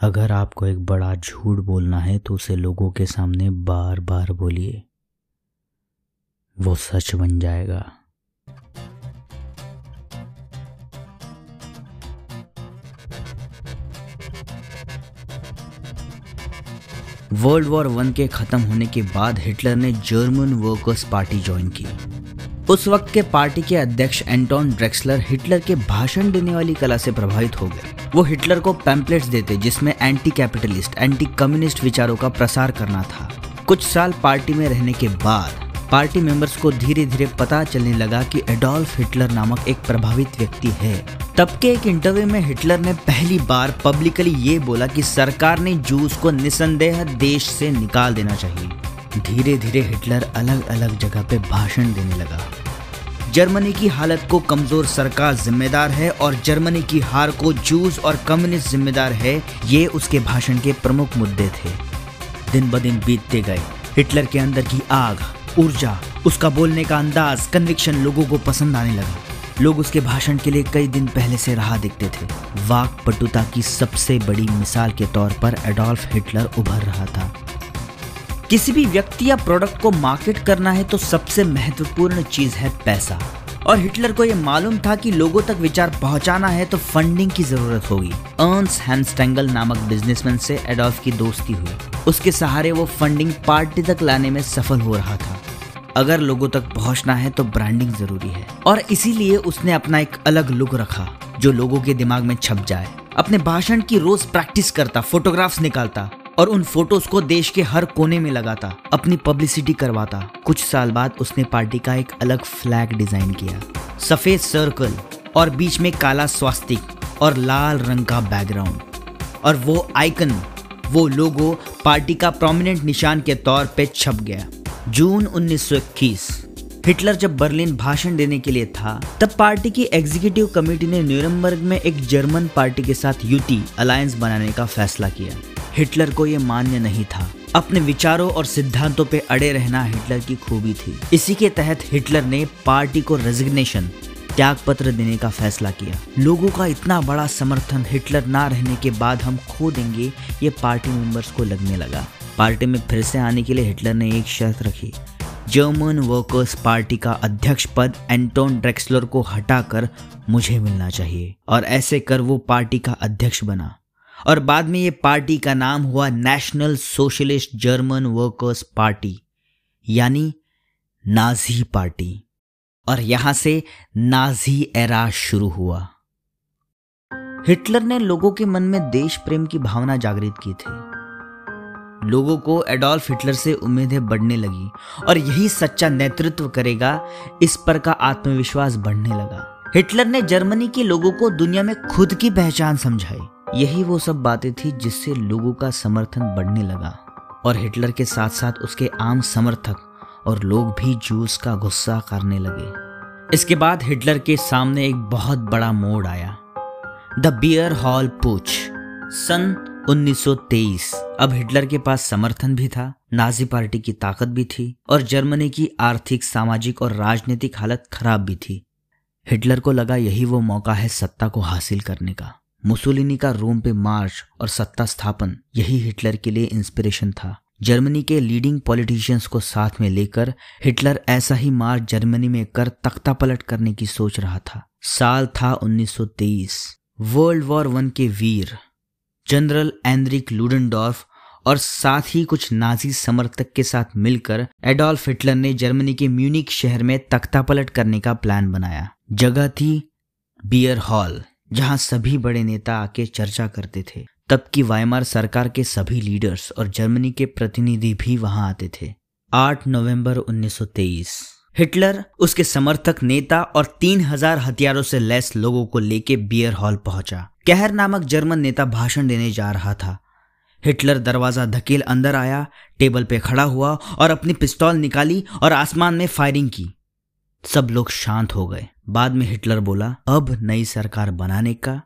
अगर आपको एक बड़ा झूठ बोलना है तो उसे लोगों के सामने बार बार बोलिए। वो सच बन जाएगा। वर्ल्ड वॉर वन के खत्म होने के बाद हिटलर ने जर्मन वर्कर्स पार्टी ज्वाइन की। उस वक्त के पार्टी के अध्यक्ष एंटोन ड्रेक्सलर हिटलर के भाषण देने वाली कला से प्रभावित हो गए। वो हिटलर को पैम्पलेट्स देते जिसमें एंटी कैपिटलिस्ट एंटी कम्युनिस्ट विचारों का प्रसार करना था। कुछ साल पार्टी में रहने के बाद, पार्टी मेंबर्स को धीरे धीरे पता चलने लगा कि एडोल्फ हिटलर नामक एक प्रभावित व्यक्ति है। तब के एक इंटरव्यू में हिटलर ने पहली बार पब्लिकली ये बोला कि सरकार ने जूस को निसंदेह देश से निकाल देना चाहिए। धीरे धीरे हिटलर अलग अलग जगह पे भाषण देने लगा। जर्मनी की हालत को कमज़ोर सरकार जिम्मेदार है और जर्मनी की हार को जूस और कम्युनिस्ट जिम्मेदार है, ये उसके भाषण के प्रमुख मुद्दे थे। दिन ब दिन बीतते गए। हिटलर के अंदर की आग, ऊर्जा, उसका बोलने का अंदाज कन्विक्शन लोगों को पसंद आने लगा। लोग उसके भाषण के लिए कई दिन पहले से राह देखते थे। वाक पटुता की सबसे बड़ी मिसाल के तौर पर एडोल्फ हिटलर उभर रहा था। किसी भी व्यक्ति या प्रोडक्ट को मार्केट करना है तो सबसे महत्वपूर्ण चीज़ है पैसा। और हिटलर को यह मालूम था कि लोगों तक विचार पहुंचाना है तो फंडिंग की ज़रूरत होगी। अर्न्स हैमस्टेंगल नामक बिजनेसमैन से एडोल्फ की दोस्ती हुई। उसके सहारे वो फंडिंग पार्टी तक लाने में सफल हो रहा था। अगर लोगों तक पहुँचना है तो ब्रांडिंग ज़रूरी है। और इसीलिए उसने अपना एक अलग लुक रखा, जो लोगों के दिमाग में छप जाए। अपने भाषण की रोज प्रैक्टिस करता फोटोग्राफ्स निकालता। और उन फ़ोटोज़ को देश के हर कोने में लगाता, अपनी पब्लिसिटी करवाता। कुछ साल बाद उसने पार्टी का एक अलग फ्लैग डिज़ाइन किया। सफ़ेद सर्कल और बीच में काला स्वास्तिक और लाल रंग का बैकग्राउंड। और वो आइकन, वो लोगो पार्टी का प्रोमिनेंट निशान के तौर पे छप गया। जून 1921 हिटलर जब बर्लिन भाषण देने के लिए था, तब पार्टी की एग्जीक्यूटिव कमेटी ने न्यूरमबर्ग में एक जर्मन पार्टी के साथ यूटी अलायंस बनाने का फैसला किया। हिटलर को ये मान्य नहीं था। अपने विचारों और सिद्धांतों पे अड़े रहना हिटलर की खूबी थी। इसी के तहत हिटलर ने पार्टी को रेजिग्नेशन त्याग पत्र देने का फैसला किया। लोगों का इतना बड़ा समर्थन हिटलर ना रहने के बाद हम खो देंगे, ये पार्टी मेंबर्स को लगने लगा। पार्टी में फिर से आने के लिए हिटलर ने एक शर्त रखी। जर्मन वर्कर्स पार्टी का अध्यक्ष पद एंटोन ड्रेक्सलर को हटाकर मुझे मिलना चाहिए, और ऐसे कर वो पार्टी का अध्यक्ष बना। और बाद में ये पार्टी का नाम हुआ national socialist German workers party यानी नाजी पार्टी। और यहाँ से नाजी एरा शुरू हुआ। हिटलर ने लोगों के मन में देश प्रेम की भावना जागृत की थी। लोगों को एडोल्फ हिटलर से उम्मीदें बढ़ने लगी और यही सच्चा नेतृत्व करेगा, इस पर का आत्मविश्वास बढ़ने लगा। हिटलर ने जर्मनी के लोगों को दुनिया में खुद की पहचान समझाई। यही वो सब बातें थी जिससे लोगों का समर्थन बढ़ने लगा और हिटलर के साथ साथ उसके आम समर्थक और लोग भी जूस का गुस्सा करने लगे। इसके बाद हिटलर के सामने एक बहुत बड़ा मोड़ आया। द बियर हॉल पुच सन 1923 अब हिटलर के पास समर्थन भी था, नाजी पार्टी की ताकत भी थी और जर्मनी की आर्थिक, सामाजिक और राजनीतिक हालत खराब भी थी। हिटलर को लगा यही वो मौका है सत्ता को हासिल करने का। मुसोलिनी का रोम पे मार्च और सत्ता स्थापन यही हिटलर के लिए इंस्पिरेशन था। जर्मनी के लीडिंग पॉलिटिशियंस को साथ में लेकर हिटलर ऐसा ही मार्च जर्मनी में कर तख्ता पलट करने की सोच रहा था। साल था 1923 वर्ल्ड वॉर वन के वीर जनरल एंड्रिक लूडनडॉर्फ और साथ ही कुछ नाजी समर्थक के साथ मिलकर एडोल्फ हिटलर ने जर्मनी के म्यूनिक शहर में तख्ता पलट करने का प्लान बनाया। जगह थी बियर हॉल जहाँ सभी बड़े नेता आके चर्चा करते थे, तब की वायमार सरकार के सभी लीडर्स और जर्मनी के प्रतिनिधि भी वहाँ आते थे। 8 नवंबर 1923 हिटलर, उसके समर्थक नेता और तीन हज़ार हथियारों से लैस लोगों को लेके बियर हॉल पहुँचा। कहर नामक जर्मन नेता भाषण देने जा रहा था। हिटलर दरवाज़ा धकेल अंदर आया, टेबल पे खड़ा हुआ और अपनी पिस्तौल निकाली और आसमान में फायरिंग की। सब लोग शांत हो गए। बाद में हिटलर बोला, अब नई सरकार बनाने का,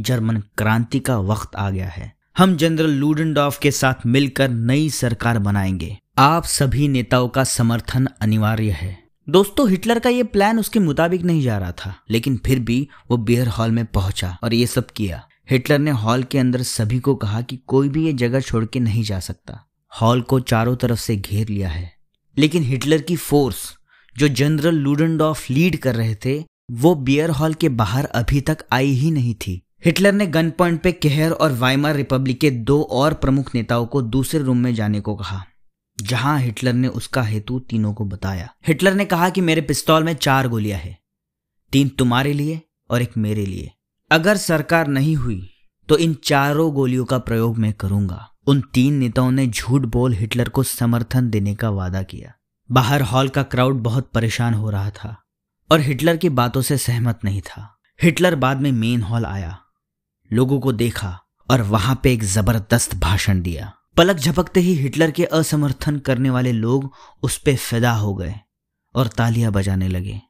जर्मन क्रांति का वक्त आ गया है। हम जनरल लूडेनडॉफ के साथ मिलकर नई सरकार बनाएँगे। आप सभी नेताओं का समर्थन अनिवार्य है। दोस्तों, हिटलर का ये प्लान उसके मुताबिक नहीं जा रहा था, लेकिन फिर भी वो बियर हॉल में पहुँचा और ये सब किया। हिटलर ने हॉल के अंदर सभी को कहा कि कोई भी ये जगह छोड़ के नहीं जा सकता। हॉल को चारों तरफ़ से घेर लिया है। लेकिन हिटलर की फोर्स जो जनरल लूडेंडॉफ लीड कर रहे थे, वो बियर हॉल के बाहर अभी तक आई ही नहीं थी। हिटलर ने गन पॉइंट पे केहर और वाइमार रिपब्लिक के दो और प्रमुख नेताओं को दूसरे रूम में जाने को कहा, जहाँ हिटलर ने उसका हेतु तीनों को बताया। हिटलर ने कहा कि मेरे पिस्तौल में चार गोलियाँ हैं, तीन तुम्हारे लिए और एक मेरे लिए। अगर सरकार नहीं हुई तो इन चारों गोलियों का प्रयोग मैं करूँगा। उन तीन नेताओं ने झूठ बोल हिटलर को समर्थन देने का वादा किया। बाहर हॉल का क्राउड बहुत परेशान हो रहा था और हिटलर की बातों से सहमत नहीं था। हिटलर बाद में मेन हॉल आया, लोगों को देखा और वहाँ पे एक ज़बरदस्त भाषण दिया। पलक झपकते ही हिटलर के असमर्थन करने वाले लोग उस पर फिदा हो गए और तालियाँ बजाने लगे।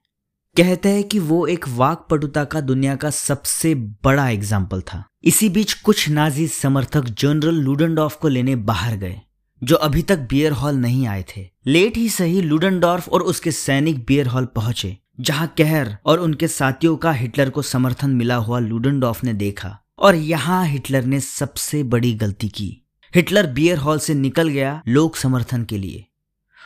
कहते हैं कि वो एक वाक पटुता का दुनिया का सबसे बड़ा एग्ज़ाम्पल था। इसी बीच कुछ नाजी समर्थक जनरल लूडनडॉफ को लेने बाहर गए। जो अभी तक बियर हॉल नहीं आए थे। लेट ही सही लूडनडॉर्फ और उसके सैनिक बियर हॉल पहुँचे, जहाँ कहर और उनके साथियों का हिटलर को समर्थन मिला हुआ लूडनडॉर्फ ने देखा। और यहाँ हिटलर ने सबसे बड़ी गलती की। हिटलर बियर हॉल से निकल गया लोक समर्थन के लिए।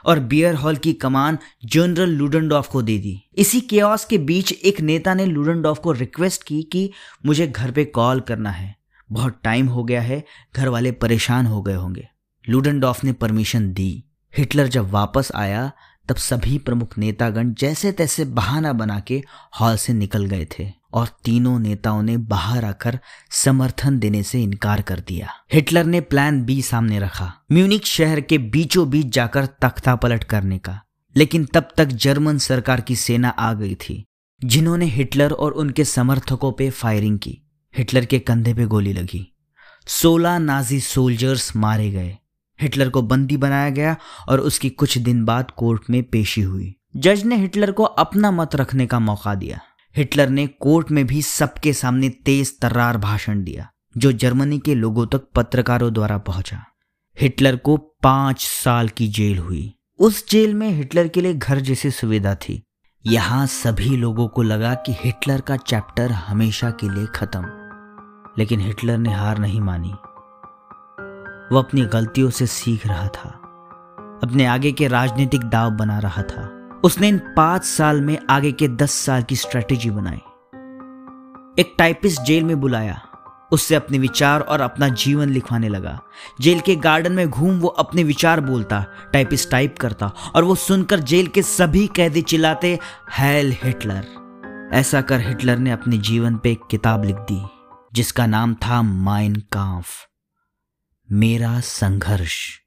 और बियर हॉल की कमान जनरल लूडनडॉफ को दे दी। इसी केओस के बीच एक नेता ने लूडनडॉफ को रिक्वेस्ट की कि मुझे घर पे कॉल करना है। बहुत टाइम हो गया है घर वाले परेशान हो गए होंगे। लूडनडॉफ ने परमिशन दी। हिटलर जब वापस आया, तब सभी प्रमुख नेतागण जैसे तैसे बहाना बना के हॉल से निकल गए थे और तीनों नेताओं ने बाहर आकर समर्थन देने से इनकार कर दिया। हिटलर ने प्लान बी सामने रखा म्यूनिक शहर के बीचों बीच जाकर तख्ता पलट करने का। लेकिन तब तक जर्मन सरकार की सेना आ गई थी, जिन्होंने हिटलर और उनके समर्थकों पे फायरिंग की। हिटलर के कंधे पे गोली लगी। सोलह नाजी सोल्जर्स मारे गए। हिटलर को बंदी बनाया गया और उसकी कुछ दिन बाद कोर्ट में पेशी हुई। जज ने हिटलर को अपना मत रखने का मौका दिया। हिटलर ने कोर्ट में भी सबके सामने तेज तर्रार भाषण दिया, जो जर्मनी के लोगों तक पत्रकारों द्वारा पहुँचा। हिटलर को पाँच साल की जेल हुई। उस जेल में हिटलर के लिए घर जैसी सुविधा थी। यहाँ सभी लोगों को लगा कि हिटलर का चैप्टर हमेशा के लिए खत्म। लेकिन हिटलर ने हार नहीं मानी। वो अपनी गलतियों से सीख रहा था। अपने आगे के राजनीतिक दाव बना रहा था। उसने इन पाँच साल में आगे के दस साल की स्ट्रेटेजी बनाई। एक टाइपिस्ट जेल में बुलाया। उससे अपने विचार और अपना जीवन लिखवाने लगा। जेल के गार्डन में घूम वो अपने विचार बोलता टाइपिस्ट टाइप करता और वो सुनकर जेल के सभी कैदी चिल्लाते हैल हिटलर ऐसा कर हिटलर ने अपने जीवन पे एक किताब लिख दी, जिसका नाम था माइन कांफ मेरा संघर्ष।